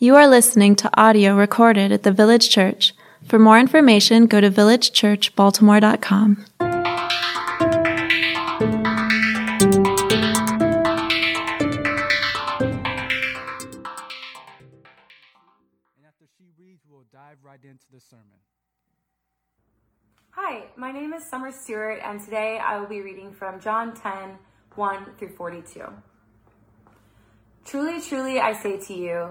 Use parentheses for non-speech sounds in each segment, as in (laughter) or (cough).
You are listening to audio recorded at the Village Church. For more information, go to villagechurchbaltimore.com. And after she reads, we'll dive right into the sermon. Hi, my name is Summer Stewart, and today I will be reading from John 10 1 through 42. Truly, truly, I say to you,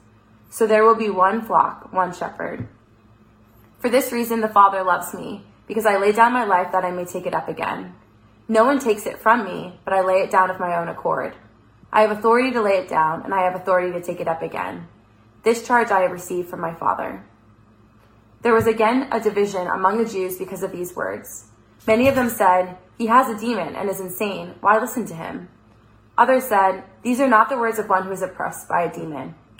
So there will be one flock, one shepherd. For this reason the Father loves me, because I lay down my life that I may take it up again. No one takes it from me, but I lay it down of my own accord. I have authority to lay it down, and I have authority to take it up again. This charge I have received from my Father. There was again a division among the Jews because of these words. Many of them said, He has a demon and is insane. Why listen to him? Others said, These are not the words of one who is oppressed by a demon.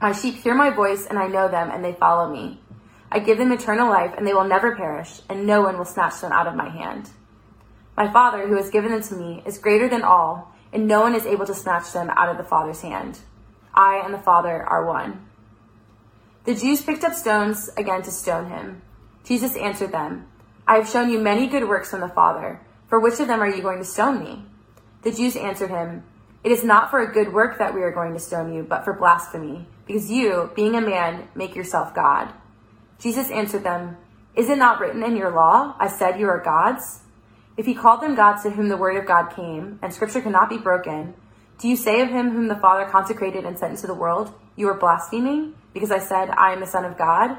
My sheep hear my voice, and I know them, and they follow me. I give them eternal life, and they will never perish, and no one will snatch them out of my hand. My Father, who has given them to me, is greater than all, and no one is able to snatch them out of the Father's hand. I and the Father are one. The Jews picked up stones again to stone him. Jesus answered them, I have shown you many good works from the Father. For which of them are you going to stone me? The Jews answered him, It is not for a good work that we are going to stone you, but for blasphemy, because you, being a man, make yourself God. Jesus answered them, Is it not written in your law, I said you are gods? If he called them gods to whom the word of God came, and scripture cannot be broken, do you say of him whom the Father consecrated and sent into the world, You are blaspheming, because I said, I am the Son of God?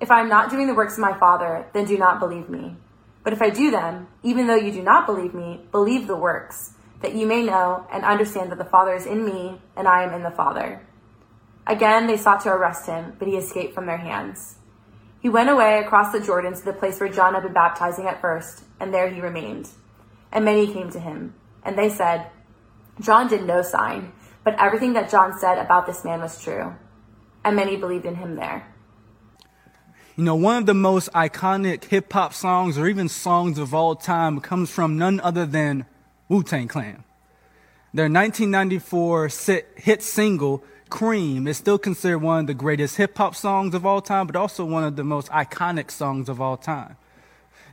If I am not doing the works of my Father, then do not believe me. But if I do them, even though you do not believe me, believe the works, that you may know and understand that the Father is in me, and I am in the Father. Again they sought to arrest him, but he escaped from their hands. He went away across the Jordan to the place where John had been baptizing at first, and there he remained. And many came to him, and they said, John did no sign, but everything that John said about this man was true. And many believed in him there. You know, one of the most iconic hip hop songs or even songs of all time comes from none other than Wu Tang Clan. Their 1994 hit single, Cream, is still considered one of the greatest hip hop songs of all time, but also one of the most iconic songs of all time.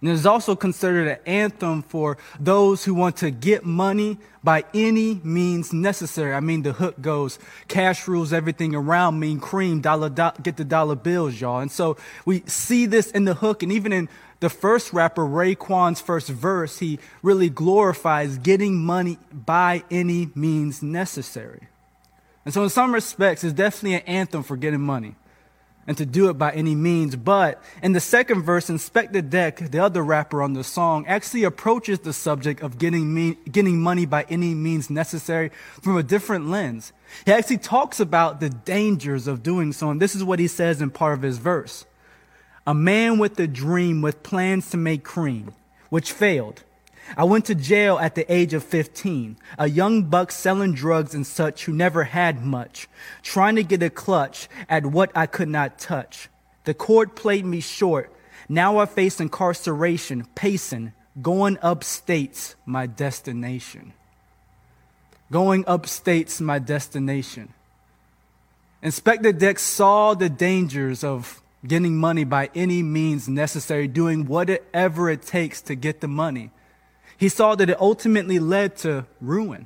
And it is also considered an anthem for those who want to get money by any means necessary. I mean, the hook goes, cash rules everything around me, cream, dollar, do- get the dollar bills, y'all. And so we see this in the hook and even in the first rapper, Raekwon's first verse, he really glorifies getting money by any means necessary. And so in some respects, it's definitely an anthem for getting money. and to do it by any means. But in the second verse, Inspectah Deck, the other rapper on the song, actually approaches the subject of getting, me, getting money by any means necessary from a different lens. He actually talks about the dangers of doing so, and this is what he says in part of his verse. A man with a dream with plans to make cream, which failed I went to jail at the age of 15, a young buck selling drugs and such who never had much, trying to get a clutch at what I could not touch. The court played me short. Now I face incarceration, pacing, going upstate's my destination. Going upstate's my destination. Inspectah Deck saw the dangers of getting money by any means necessary, doing whatever it takes to get the money. He saw that it ultimately led to ruin.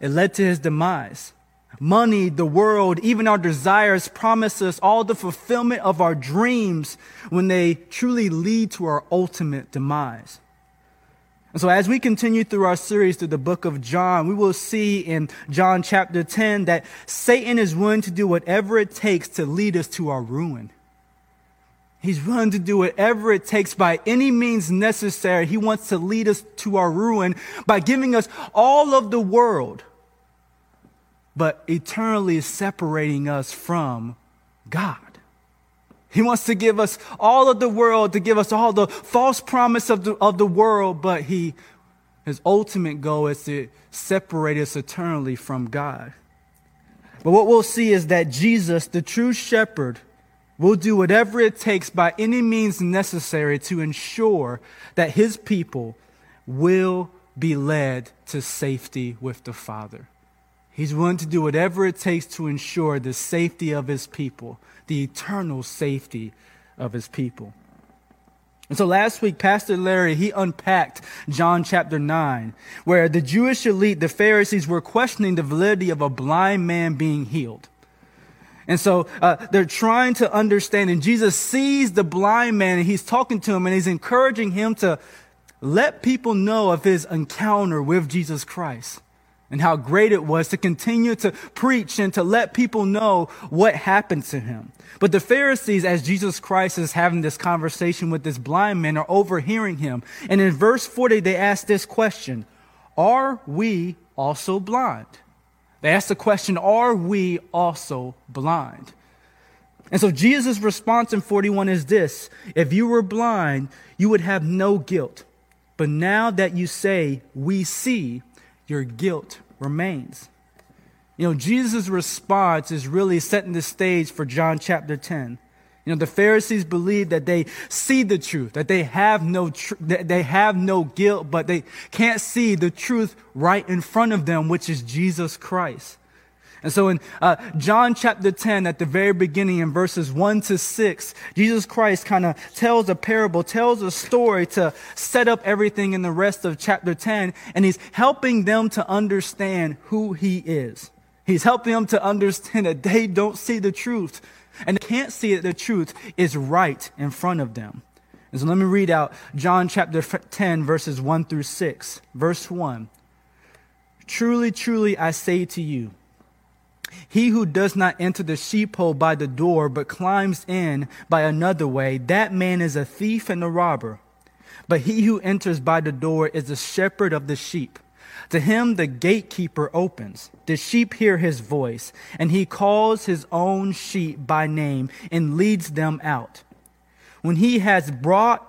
It led to his demise. Money, the world, even our desires promise us all the fulfillment of our dreams when they truly lead to our ultimate demise. And so, as we continue through our series through the book of John, we will see in John chapter 10 that Satan is willing to do whatever it takes to lead us to our ruin. He's willing to do whatever it takes by any means necessary. He wants to lead us to our ruin by giving us all of the world, but eternally separating us from God. He wants to give us all of the world, to give us all the false promise of the, of the world, but he, his ultimate goal is to separate us eternally from God. But what we'll see is that Jesus, the true shepherd, will do whatever it takes by any means necessary to ensure that his people will be led to safety with the Father. He's willing to do whatever it takes to ensure the safety of his people, the eternal safety of his people. And so last week, Pastor Larry, he unpacked John chapter 9, where the Jewish elite, the Pharisees, were questioning the validity of a blind man being healed. And so uh, they're trying to understand, and Jesus sees the blind man, and he's talking to him, and he's encouraging him to let people know of his encounter with Jesus Christ and how great it was to continue to preach and to let people know what happened to him. But the Pharisees, as Jesus Christ is having this conversation with this blind man, are overhearing him. And in verse 40, they ask this question Are we also blind? They ask the question, Are we also blind? And so Jesus' response in 41 is this If you were blind, you would have no guilt. But now that you say, We see, your guilt remains. You know, Jesus' response is really setting the stage for John chapter 10. You know, the Pharisees believe that they see the truth, that they have no, tr- they have no guilt, but they can't see the truth right in front of them, which is Jesus Christ. And so in uh, John chapter 10, at the very beginning in verses 1 to 6, Jesus Christ kind of tells a parable, tells a story to set up everything in the rest of chapter 10, and he's helping them to understand who he is. He's helping them to understand that they don't see the truth and they can't see that the truth is right in front of them. And so let me read out John chapter 10, verses 1 through 6. Verse 1 Truly, truly, I say to you, he who does not enter the sheepfold by the door, but climbs in by another way, that man is a thief and a robber. But he who enters by the door is the shepherd of the sheep. To him the gatekeeper opens. The sheep hear his voice, and he calls his own sheep by name and leads them out. When he has brought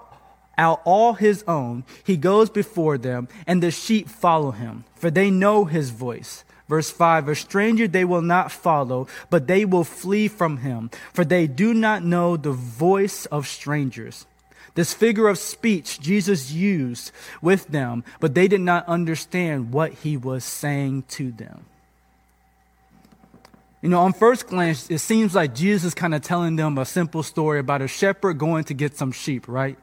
out all his own, he goes before them, and the sheep follow him, for they know his voice. Verse 5 A stranger they will not follow, but they will flee from him, for they do not know the voice of strangers. This figure of speech Jesus used with them, but they did not understand what he was saying to them. You know, on first glance, it seems like Jesus is kind of telling them a simple story about a shepherd going to get some sheep, right?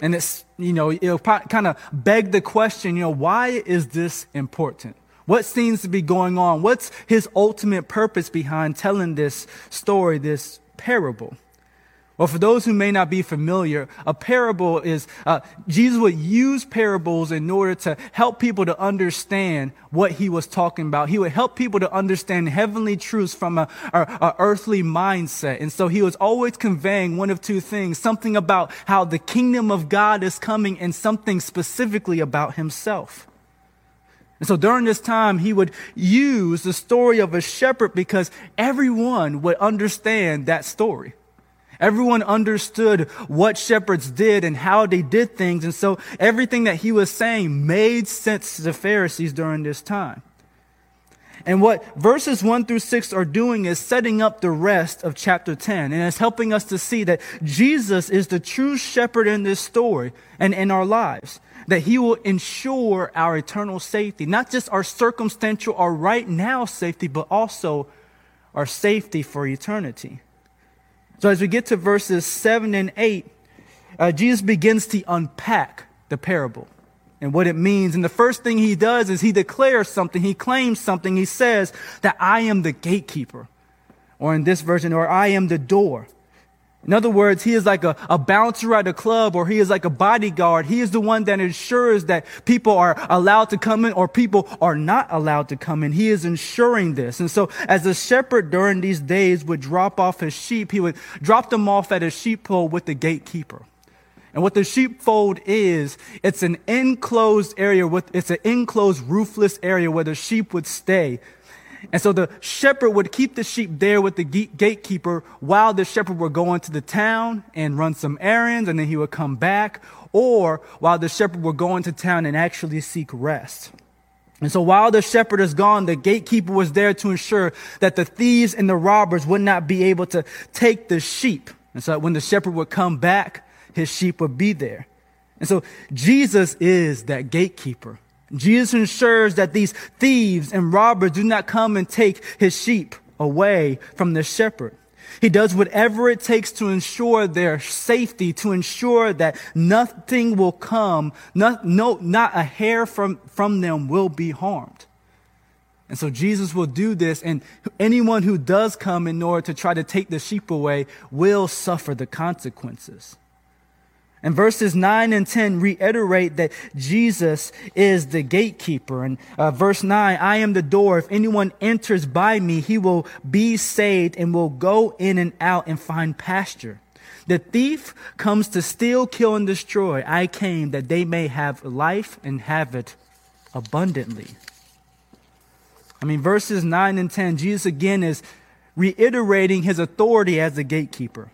And it's, you know, it'll kind of beg the question, you know, why is this important? What seems to be going on? What's his ultimate purpose behind telling this story, this parable? Well, for those who may not be familiar, a parable is, uh, Jesus would use parables in order to help people to understand what he was talking about. He would help people to understand heavenly truths from a, a, a earthly mindset. And so he was always conveying one of two things, something about how the kingdom of God is coming and something specifically about himself. And so during this time, he would use the story of a shepherd because everyone would understand that story. Everyone understood what shepherds did and how they did things. And so everything that he was saying made sense to the Pharisees during this time. And what verses 1 through 6 are doing is setting up the rest of chapter 10. And it's helping us to see that Jesus is the true shepherd in this story and in our lives. That he will ensure our eternal safety, not just our circumstantial or right now safety, but also our safety for eternity. So as we get to verses 7 and 8, uh, Jesus begins to unpack the parable and what it means. And the first thing he does is he declares something, he claims something. He says that I am the gatekeeper, or in this version, or I am the door. In other words, he is like a, a bouncer at a club or he is like a bodyguard. He is the one that ensures that people are allowed to come in or people are not allowed to come in. He is ensuring this. And so as a shepherd during these days would drop off his sheep, he would drop them off at a sheepfold with the gatekeeper. And what the sheepfold is, it's an enclosed area with, it's an enclosed roofless area where the sheep would stay and so the shepherd would keep the sheep there with the gatekeeper while the shepherd would go into the town and run some errands and then he would come back or while the shepherd would go into town and actually seek rest. And so while the shepherd is gone, the gatekeeper was there to ensure that the thieves and the robbers would not be able to take the sheep. And so when the shepherd would come back, his sheep would be there. And so Jesus is that gatekeeper. Jesus ensures that these thieves and robbers do not come and take his sheep away from the shepherd. He does whatever it takes to ensure their safety, to ensure that nothing will come, not, no, not a hair from, from them will be harmed. And so Jesus will do this, and anyone who does come in order to try to take the sheep away will suffer the consequences. And verses 9 and 10 reiterate that Jesus is the gatekeeper. And uh, verse 9, I am the door. If anyone enters by me, he will be saved and will go in and out and find pasture. The thief comes to steal, kill, and destroy. I came that they may have life and have it abundantly. I mean, verses 9 and 10, Jesus again is reiterating his authority as the gatekeeper.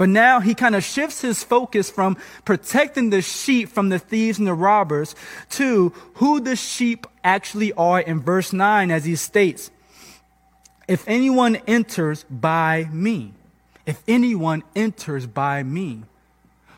But now he kind of shifts his focus from protecting the sheep from the thieves and the robbers to who the sheep actually are in verse 9 as he states, If anyone enters by me, if anyone enters by me.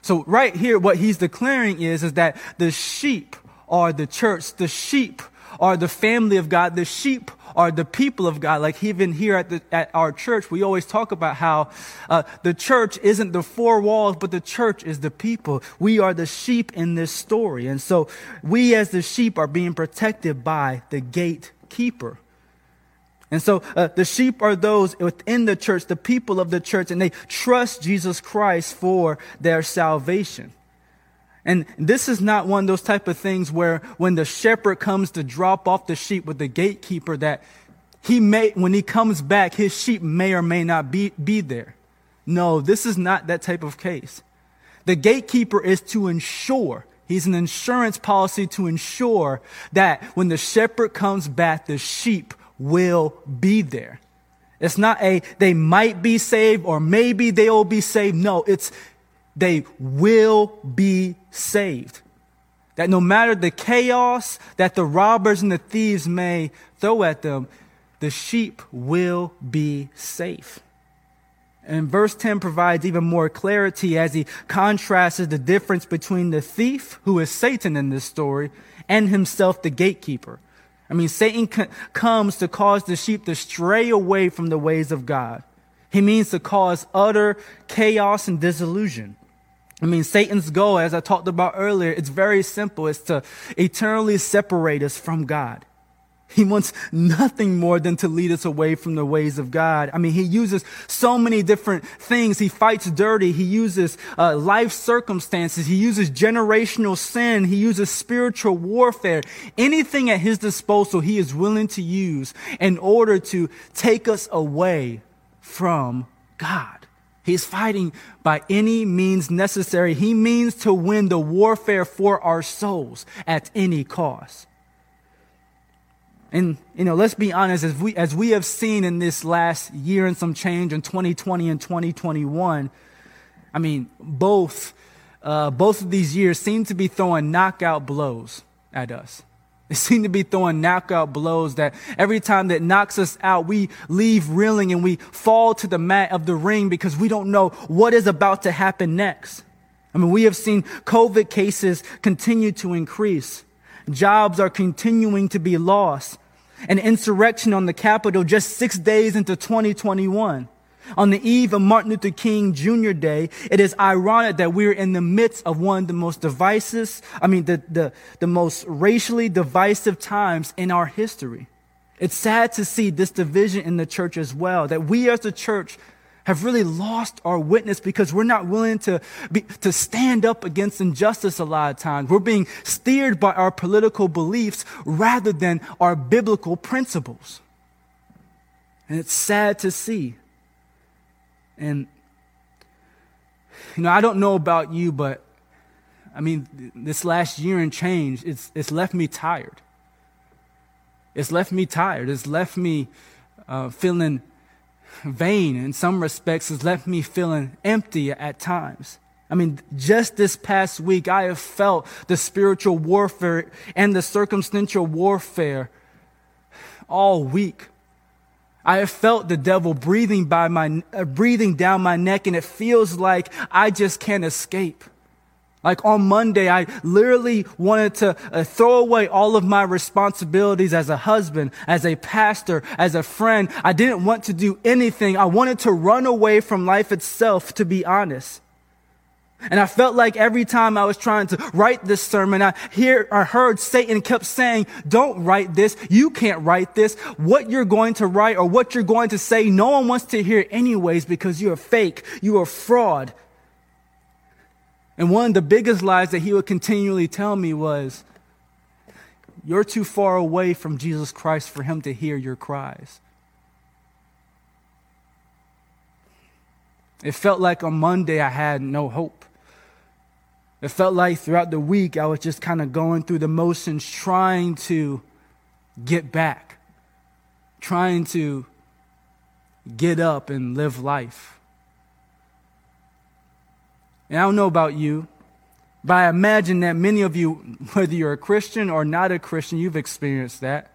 So right here, what he's declaring is, is that the sheep are the church, the sheep are the family of God, the sheep are the people of God. Like even here at, the, at our church, we always talk about how uh, the church isn't the four walls, but the church is the people. We are the sheep in this story. And so we as the sheep are being protected by the gatekeeper. And so uh, the sheep are those within the church, the people of the church, and they trust Jesus Christ for their salvation. And this is not one of those type of things where when the shepherd comes to drop off the sheep with the gatekeeper that he may, when he comes back, his sheep may or may not be, be there. No, this is not that type of case. The gatekeeper is to ensure, he's an insurance policy to ensure that when the shepherd comes back, the sheep will be there. It's not a, they might be saved or maybe they will be saved. No, it's, they will be saved. That no matter the chaos that the robbers and the thieves may throw at them, the sheep will be safe. And verse 10 provides even more clarity as he contrasts the difference between the thief, who is Satan in this story, and himself, the gatekeeper. I mean, Satan comes to cause the sheep to stray away from the ways of God. He means to cause utter chaos and disillusion. I mean, Satan's goal, as I talked about earlier, it's very simple. It's to eternally separate us from God. He wants nothing more than to lead us away from the ways of God. I mean, he uses so many different things. He fights dirty. He uses uh, life circumstances. He uses generational sin. He uses spiritual warfare. Anything at his disposal, he is willing to use in order to take us away from God. He's fighting by any means necessary. He means to win the warfare for our souls at any cost. And, you know, let's be honest, as we, as we have seen in this last year and some change in 2020 and 2021, I mean, both, uh, both of these years seem to be throwing knockout blows at us. They seem to be throwing knockout blows that every time that knocks us out, we leave reeling and we fall to the mat of the ring because we don't know what is about to happen next. I mean, we have seen COVID cases continue to increase. Jobs are continuing to be lost an insurrection on the Capitol just six days into 2021. On the eve of Martin Luther King Jr. Day, it is ironic that we're in the midst of one of the most divisive, I mean, the, the, the most racially divisive times in our history. It's sad to see this division in the church as well, that we as a church have really lost our witness because we're not willing to, be, to stand up against injustice a lot of times. We're being steered by our political beliefs rather than our biblical principles. And it's sad to see. And, you know, I don't know about you, but I mean, this last year and change, it's, it's left me tired. It's left me tired. It's left me uh, feeling vain in some respects It's left me feeling empty at times. I mean, just this past week, I have felt the spiritual warfare and the circumstantial warfare all week. I have felt the devil breathing by my, uh, breathing down my neck, and it feels like I just can't escape. Like on Monday, I literally wanted to uh, throw away all of my responsibilities as a husband, as a pastor, as a friend. I didn't want to do anything. I wanted to run away from life itself, to be honest. And I felt like every time I was trying to write this sermon, I hear, I heard Satan kept saying, don't write this. You can't write this. What you're going to write or what you're going to say, no one wants to hear anyways because you're fake. You are fraud. And one of the biggest lies that he would continually tell me was, You're too far away from Jesus Christ for him to hear your cries. It felt like on Monday I had no hope. It felt like throughout the week I was just kind of going through the motions, trying to get back, trying to get up and live life. And I don't know about you, but I imagine that many of you, (laughs) whether you're a Christian or not a Christian, you've experienced that.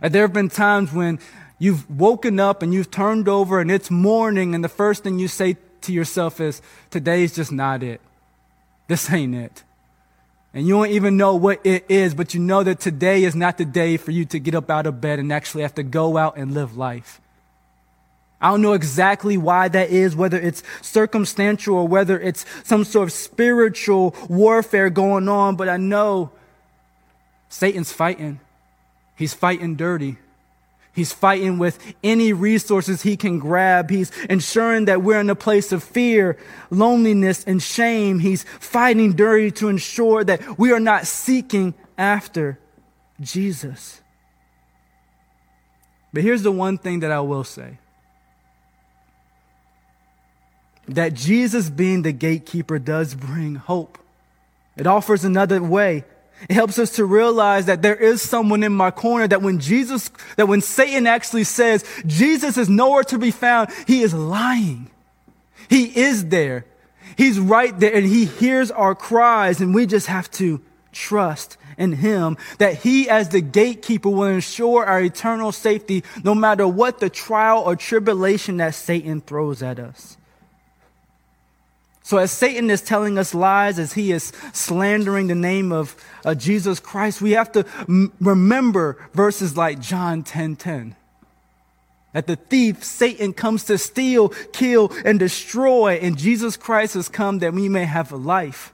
And there have been times when you've woken up and you've turned over and it's morning, and the first thing you say to yourself is, Today's just not it. This ain't it. And you don't even know what it is, but you know that today is not the day for you to get up out of bed and actually have to go out and live life. I don't know exactly why that is, whether it's circumstantial or whether it's some sort of spiritual warfare going on, but I know Satan's fighting. He's fighting dirty. He's fighting with any resources he can grab. He's ensuring that we're in a place of fear, loneliness, and shame. He's fighting dirty to ensure that we are not seeking after Jesus. But here's the one thing that I will say that Jesus being the gatekeeper does bring hope. It offers another way. It helps us to realize that there is someone in my corner that when Jesus, that when Satan actually says Jesus is nowhere to be found, he is lying. He is there. He's right there and he hears our cries and we just have to trust in him that he as the gatekeeper will ensure our eternal safety no matter what the trial or tribulation that Satan throws at us. So, as Satan is telling us lies, as he is slandering the name of uh, Jesus Christ, we have to m- remember verses like John 10 10. That the thief, Satan, comes to steal, kill, and destroy, and Jesus Christ has come that we may have a life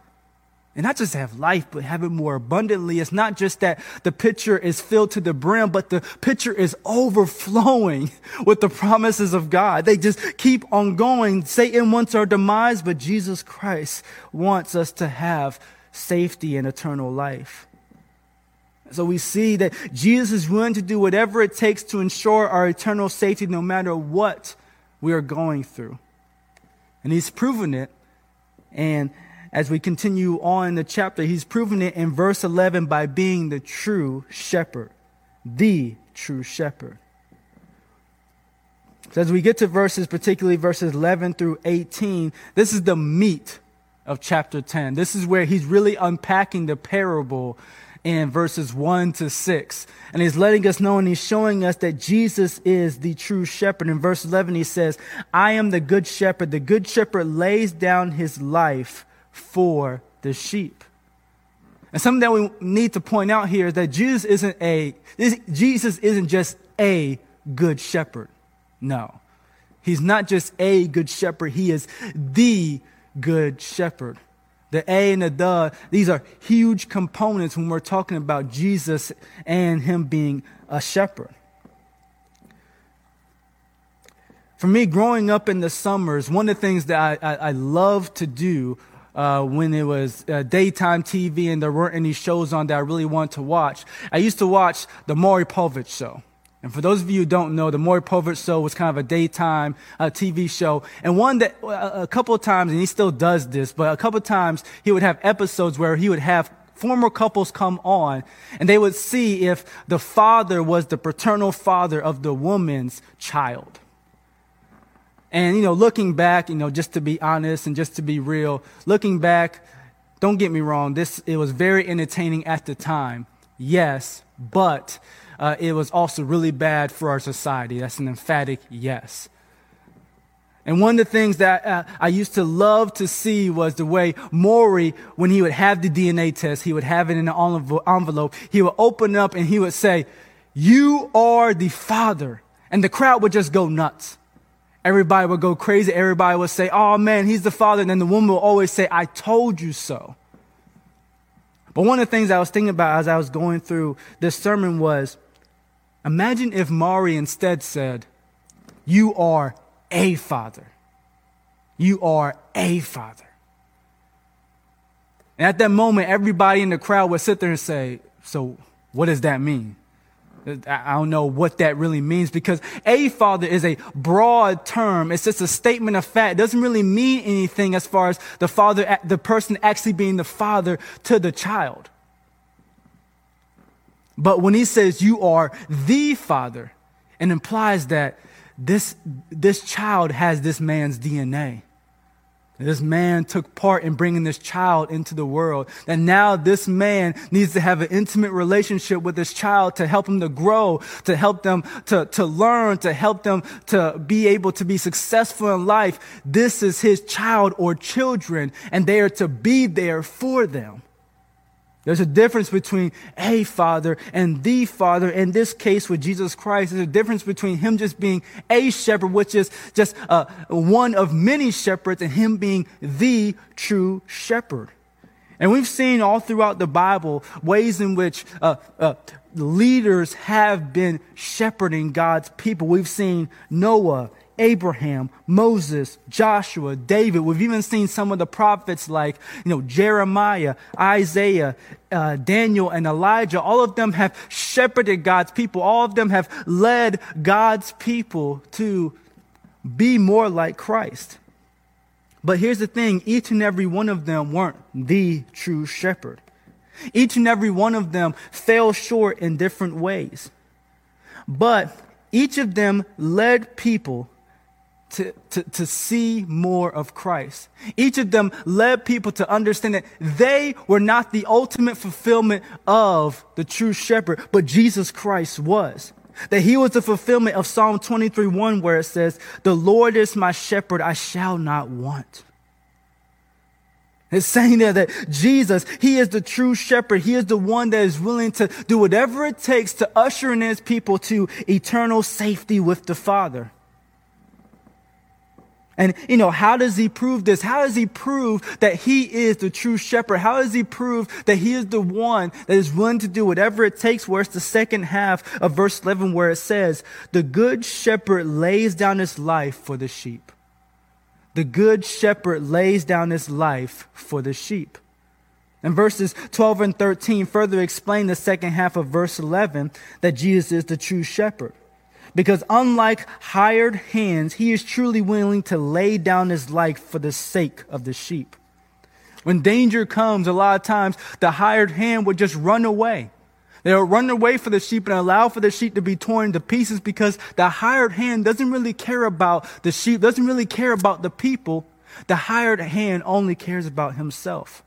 and not just have life, but have it more abundantly. It's not just that the pitcher is filled to the brim, but the pitcher is overflowing (laughs) with the promises of God. They just keep on going. Satan wants our demise, but Jesus Christ wants us to have safety and eternal life. So we see that Jesus is willing to do whatever it takes to ensure our eternal safety no matter what we are going through. And he's proven it. And as we continue on in the chapter, he's proven it in verse 11 by being the true shepherd, the true shepherd. So as we get to verses, particularly verses 11 through 18, this is the meat of chapter 10. This is where he's really unpacking the parable in verses 1 to 6. And he's letting us know and he's showing us that Jesus is the true shepherd. In verse 11, he says, I am the good shepherd. The good shepherd lays down his life for the sheep. And something that we need to point out here is that Jesus isn't a, Jesus isn't just a good shepherd. No. He's not just a good shepherd. He is the good shepherd. The A and the the, these are huge components when we're talking about Jesus and him being a shepherd. For me, growing up in the summers, one of the things that I, I, I love to do uh, when it was uh, daytime TV and there weren't any shows on that I really wanted to watch, I used to watch the Maury Povich show. And for those of you who don't know, the Maury Povich show was kind of a daytime uh, TV show. And one that, uh, a couple of times, and he still does this, but a couple of times he would have episodes where he would have former couples come on and they would see if the father was the paternal father of the woman's child. And, you know, looking back, you know, just to be honest and just to be real, looking back, don't get me wrong, this, it was very entertaining at the time. Yes, but uh, it was also really bad for our society. That's an emphatic yes. And one of the things that uh, I used to love to see was the way Maury, when he would have the DNA test, he would have it in an envelope. He would open up and he would say, You are the father. And the crowd would just go nuts. Everybody would go crazy. Everybody would say, Oh man, he's the father. And then the woman would always say, I told you so. But one of the things I was thinking about as I was going through this sermon was Imagine if Maury instead said, You are a father. You are a father. And at that moment, everybody in the crowd would sit there and say, So, what does that mean? I don't know what that really means because a father is a broad term. It's just a statement of fact. It doesn't really mean anything as far as the father, the person actually being the father to the child. But when he says you are the father, it implies that this, this child has this man's DNA. This man took part in bringing this child into the world. And now this man needs to have an intimate relationship with this child to help him to grow, to help them to, to learn, to help them to be able to be successful in life. This is his child or children, and they are to be there for them. There's a difference between a father and the father. In this case with Jesus Christ, there's a difference between him just being a shepherd, which is just uh, one of many shepherds, and him being the true shepherd. And we've seen all throughout the Bible ways in which uh, uh, leaders have been shepherding God's people. We've seen Noah Abraham, Moses, Joshua, David. We've even seen some of the prophets like, you know, Jeremiah, Isaiah, uh, Daniel, and Elijah. All of them have shepherded God's people. All of them have led God's people to be more like Christ. But here's the thing each and every one of them weren't the true shepherd. Each and every one of them fell short in different ways. But each of them led people to, to, to see more of Christ. Each of them led people to understand that they were not the ultimate fulfillment of the true shepherd, but Jesus Christ was. That he was the fulfillment of Psalm 23 1, where it says, The Lord is my shepherd, I shall not want. It's saying there that Jesus, He is the true shepherd. He is the one that is willing to do whatever it takes to usher in His people to eternal safety with the Father. And, you know, how does he prove this? How does he prove that he is the true shepherd? How does he prove that he is the one that is willing to do whatever it takes? Where it's the second half of verse 11 where it says, the good shepherd lays down his life for the sheep. The good shepherd lays down his life for the sheep. And verses 12 and 13 further explain the second half of verse 11 that Jesus is the true shepherd. Because unlike hired hands, he is truly willing to lay down his life for the sake of the sheep. When danger comes, a lot of times the hired hand would just run away. They'll run away for the sheep and allow for the sheep to be torn to pieces because the hired hand doesn't really care about the sheep, doesn't really care about the people. The hired hand only cares about himself.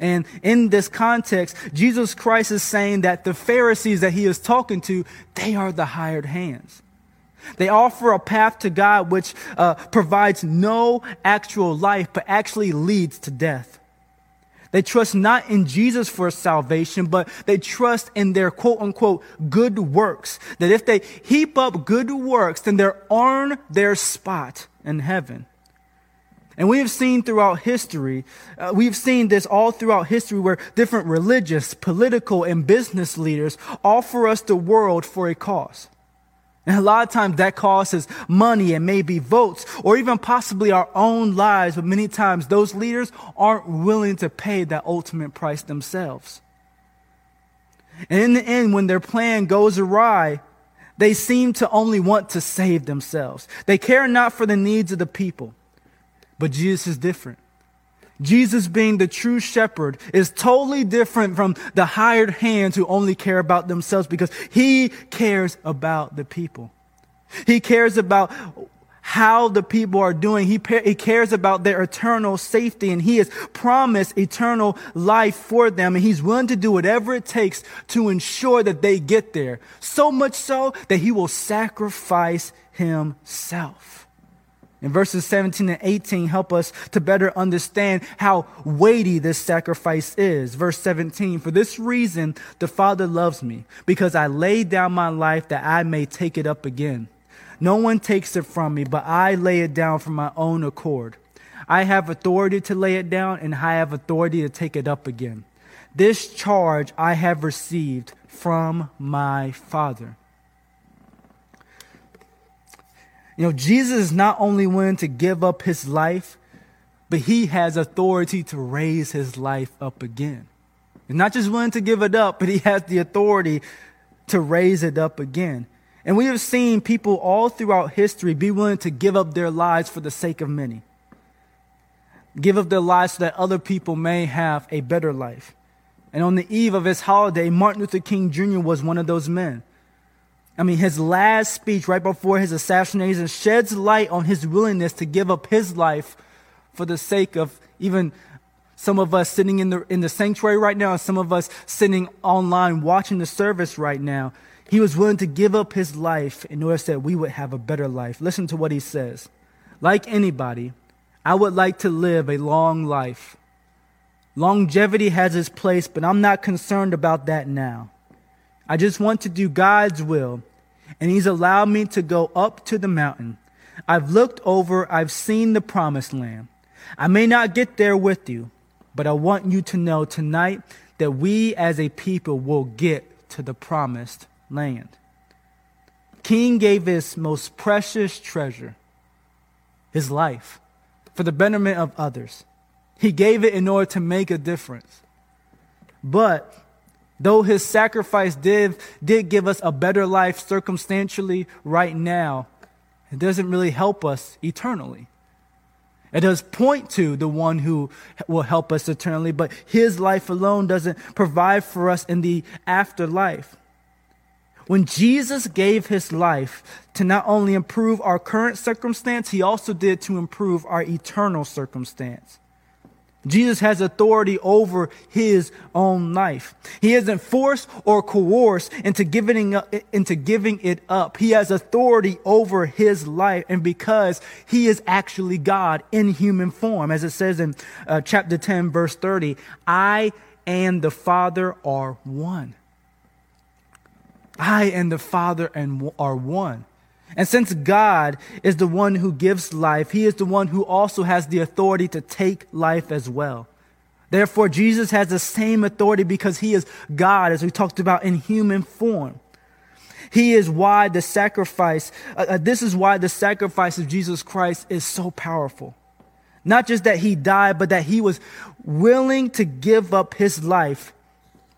And in this context, Jesus Christ is saying that the Pharisees that he is talking to, they are the hired hands. They offer a path to God which uh, provides no actual life, but actually leads to death. They trust not in Jesus for salvation, but they trust in their quote unquote good works. That if they heap up good works, then they'll earn their spot in heaven. And we have seen throughout history, uh, we've seen this all throughout history where different religious, political, and business leaders offer us the world for a cause. And a lot of times that cause is money and maybe votes or even possibly our own lives. But many times those leaders aren't willing to pay that ultimate price themselves. And in the end, when their plan goes awry, they seem to only want to save themselves. They care not for the needs of the people. But Jesus is different. Jesus being the true shepherd is totally different from the hired hands who only care about themselves because he cares about the people. He cares about how the people are doing. He, he cares about their eternal safety and he has promised eternal life for them. And he's willing to do whatever it takes to ensure that they get there. So much so that he will sacrifice himself. And verses 17 and 18 help us to better understand how weighty this sacrifice is. Verse 17, for this reason the Father loves me, because I laid down my life that I may take it up again. No one takes it from me, but I lay it down from my own accord. I have authority to lay it down, and I have authority to take it up again. This charge I have received from my Father. You know, Jesus is not only willing to give up his life, but he has authority to raise his life up again. He's not just willing to give it up, but he has the authority to raise it up again. And we have seen people all throughout history be willing to give up their lives for the sake of many. Give up their lives so that other people may have a better life. And on the eve of his holiday, Martin Luther King Jr. was one of those men. I mean, his last speech right before his assassination sheds light on his willingness to give up his life for the sake of even some of us sitting in the, in the sanctuary right now, and some of us sitting online watching the service right now. He was willing to give up his life in order that we would have a better life. Listen to what he says. Like anybody, I would like to live a long life. Longevity has its place, but I'm not concerned about that now. I just want to do God's will. And He's allowed me to go up to the mountain. I've looked over, I've seen the promised land. I may not get there with you, but I want you to know tonight that we as a people will get to the promised land. King gave his most precious treasure, his life, for the betterment of others. He gave it in order to make a difference. But Though his sacrifice did, did give us a better life circumstantially right now, it doesn't really help us eternally. It does point to the one who will help us eternally, but his life alone doesn't provide for us in the afterlife. When Jesus gave his life to not only improve our current circumstance, he also did to improve our eternal circumstance. Jesus has authority over his own life. He isn't forced or coerced into giving, up, into giving it up. He has authority over his life. And because he is actually God in human form, as it says in uh, chapter 10, verse 30, I and the Father are one. I and the Father and are one. And since God is the one who gives life, he is the one who also has the authority to take life as well. Therefore, Jesus has the same authority because he is God, as we talked about in human form. He is why the sacrifice, uh, uh, this is why the sacrifice of Jesus Christ is so powerful. Not just that he died, but that he was willing to give up his life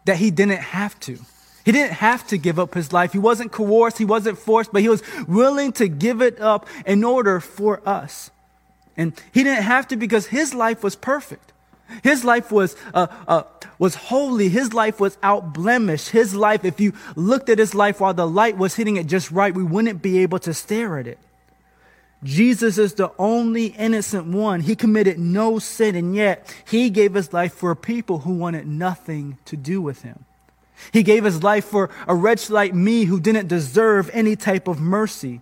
that he didn't have to. He didn't have to give up his life. He wasn't coerced, he wasn't forced, but he was willing to give it up in order for us. And he didn't have to because his life was perfect. His life was, uh, uh, was holy. His life was out blemished. His life, if you looked at his life while the light was hitting it just right, we wouldn't be able to stare at it. Jesus is the only innocent one. He committed no sin, and yet he gave his life for people who wanted nothing to do with him. He gave his life for a wretch like me who didn't deserve any type of mercy.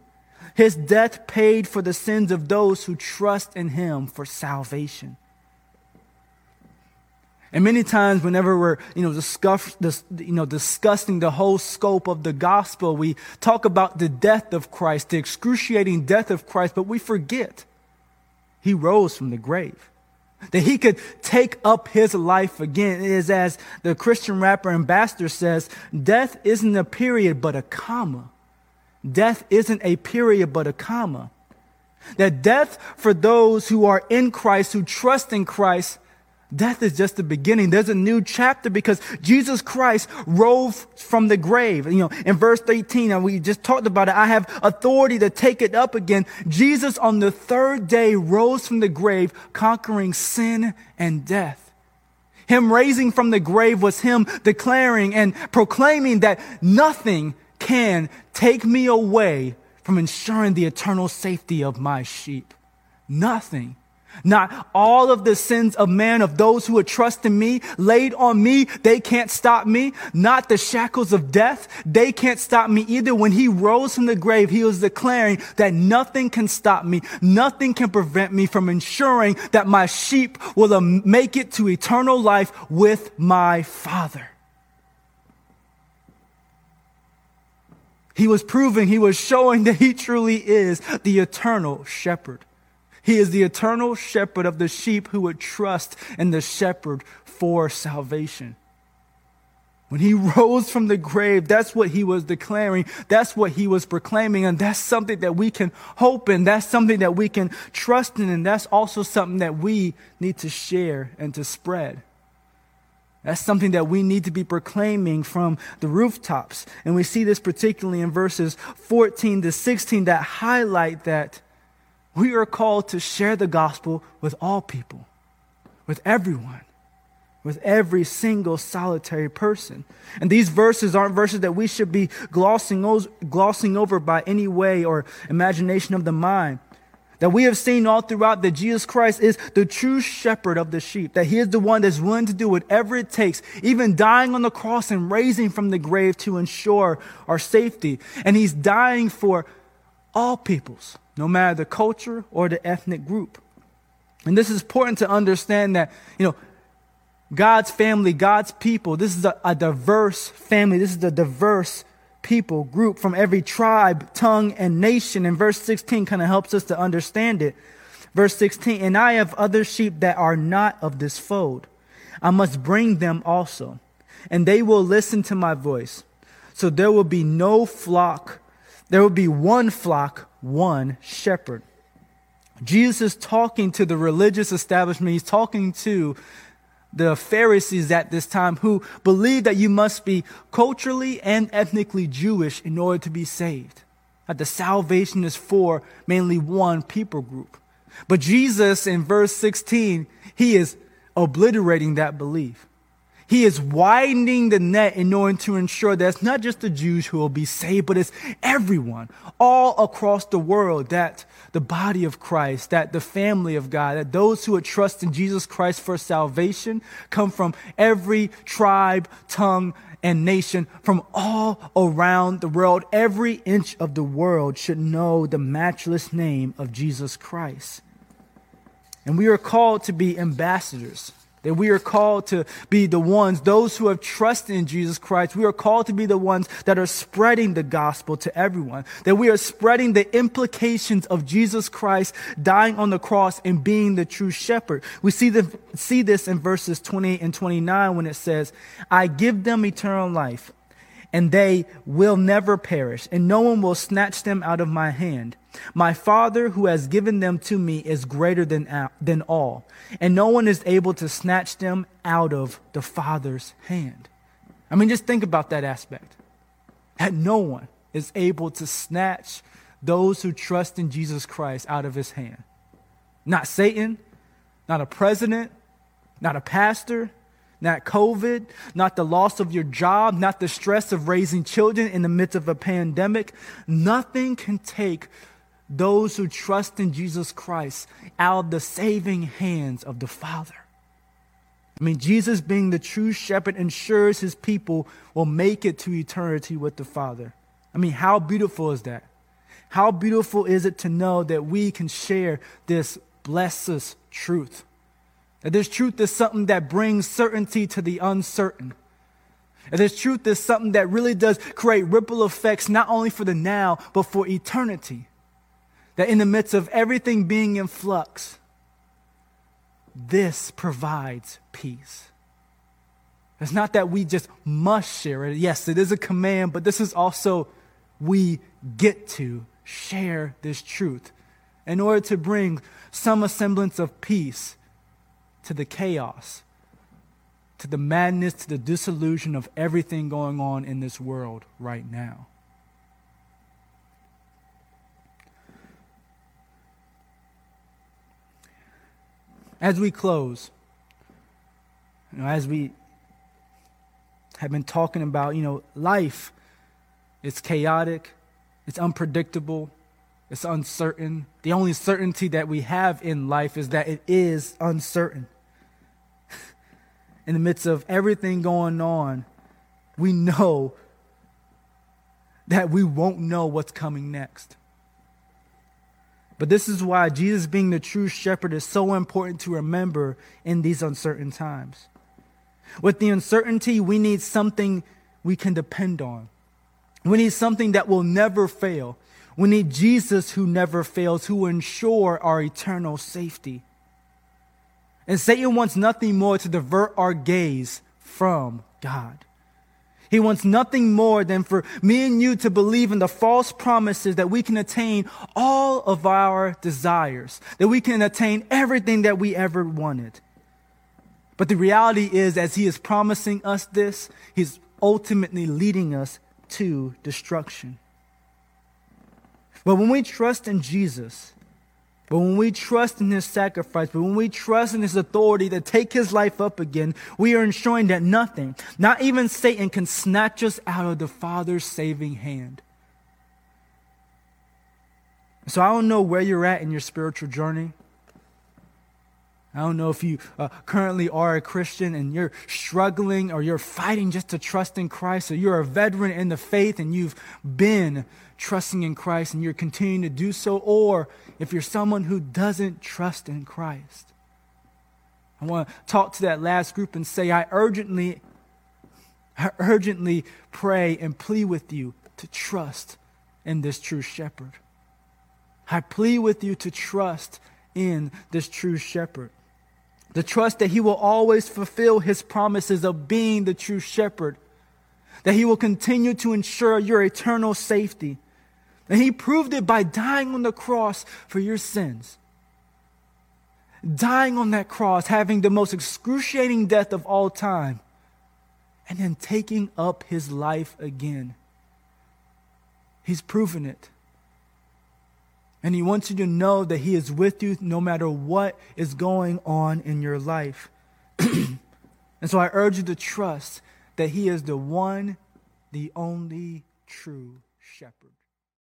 His death paid for the sins of those who trust in him for salvation. And many times, whenever we're, you know, discuss, you know, discussing the whole scope of the gospel, we talk about the death of Christ, the excruciating death of Christ, but we forget he rose from the grave. That he could take up his life again. It is as the Christian rapper ambassador says, death isn't a period, but a comma. Death isn't a period, but a comma. That death for those who are in Christ, who trust in Christ, Death is just the beginning. There's a new chapter because Jesus Christ rose from the grave. You know, in verse 18, and we just talked about it, I have authority to take it up again. Jesus on the third day rose from the grave, conquering sin and death. Him raising from the grave was him declaring and proclaiming that nothing can take me away from ensuring the eternal safety of my sheep. Nothing. Not all of the sins of man, of those who are trusting me, laid on me, they can't stop me. Not the shackles of death, they can't stop me either. When he rose from the grave, he was declaring that nothing can stop me, nothing can prevent me from ensuring that my sheep will make it to eternal life with my Father. He was proving, he was showing that he truly is the eternal shepherd. He is the eternal shepherd of the sheep who would trust in the shepherd for salvation. When he (laughs) rose from the grave, that's what he was declaring. That's what he was proclaiming. And that's something that we can hope in. That's something that we can trust in. And that's also something that we need to share and to spread. That's something that we need to be proclaiming from the rooftops. And we see this particularly in verses 14 to 16 that highlight that we are called to share the gospel with all people, with everyone, with every single solitary person. And these verses aren't verses that we should be glossing, glossing over by any way or imagination of the mind. That we have seen all throughout that Jesus Christ is the true shepherd of the sheep, that he is the one that's willing to do whatever it takes, even dying on the cross and raising from the grave to ensure our safety. And he's dying for all peoples no matter the culture or the ethnic group. And this is important to understand that, you know, God's family, God's people, this is a, a diverse family. This is a diverse people group from every tribe, tongue, and nation. And verse 16 kind of helps us to understand it. Verse 16, and I have other sheep that are not of this fold. I must bring them also, and they will listen to my voice. So there will be no flock, there will be one flock, one shepherd. Jesus is talking to the religious establishment. He's talking to the Pharisees at this time who believe that you must be culturally and ethnically Jewish in order to be saved. That the salvation is for mainly one people group. But Jesus in verse 16, he is obliterating that belief. He is widening the net in order to ensure that it's not just the Jews who will be saved, but it's everyone all across the world that the body of Christ, that the family of God, that those who would trust in Jesus Christ for salvation come from every tribe, tongue, and nation from all around the world. Every inch of the world should know the matchless name of Jesus Christ. And we are called to be ambassadors That we are called to be the ones, those who have trusted in Jesus Christ, we are called to be the ones that are spreading the gospel to everyone. That we are spreading the implications of Jesus Christ dying on the cross and being the true shepherd. We see, the, see this in verses 28 and 29 when it says, I give them eternal life and they will never perish, and no one will snatch them out of my hand. My Father who has given them to me is greater than, than all, and no one is able to snatch them out of the Father's hand. I mean, just think about that aspect. That no one is able to snatch those who trust in Jesus Christ out of his hand. Not Satan, not a president, not a pastor, not COVID, not the loss of your job, not the stress of raising children in the midst of a pandemic. Nothing can take those who trust in Jesus Christ out of the saving hands of the Father. I mean, Jesus, being the true shepherd, ensures his people will make it to eternity with the Father. I mean, how beautiful is that? How beautiful is it to know that we can share this blessed truth? That this truth is something that brings certainty to the uncertain. And this truth is something that really does create ripple effects, not only for the now, but for eternity. That in the midst of everything being in flux, this provides peace. It's not that we just must share it. Yes, it is a command, but this is also we get to share this truth in order to bring some semblance of peace to the chaos, to the madness, to the disillusion of everything going on in this world right now. As we close, you know, as we have been talking about, you know, life is chaotic, it's unpredictable, it's uncertain. The only certainty that we have in life is that it is uncertain. (laughs) in the midst of everything going on, we know that we won't know what's coming next. But this is why Jesus, being the true shepherd, is so important to remember in these uncertain times. With the uncertainty, we need something we can depend on. We need something that will never fail. We need Jesus who never fails, who ensure our eternal safety. And Satan wants nothing more to divert our gaze from God. He wants nothing more than for me and you to believe in the false promises that we can attain all of our desires, that we can attain everything that we ever wanted. But the reality is, as he is promising us this, he's ultimately leading us to destruction. But when we trust in Jesus, but when we trust in his sacrifice, but when we trust in his authority to take his life up again, we are ensuring that nothing, not even Satan, can snatch us out of the Father's saving hand. So I don't know where you're at in your spiritual journey. I don't know if you uh, currently are a Christian and you're struggling or you're fighting just to trust in Christ, or you're a veteran in the faith and you've been trusting in Christ and you're continuing to do so, or if you're someone who doesn't trust in Christ. I want to talk to that last group and say, I urgently, I urgently pray and plead with you to trust in this true shepherd. I plead with you to trust in this true shepherd. The trust that he will always fulfill his promises of being the true shepherd, that he will continue to ensure your eternal safety. And he proved it by dying on the cross for your sins. Dying on that cross, having the most excruciating death of all time, and then taking up his life again. He's proven it. And He wants you to know that He is with you no matter what is going on in your life. (clears throat) and so I urge you to trust that He is the one, the only true.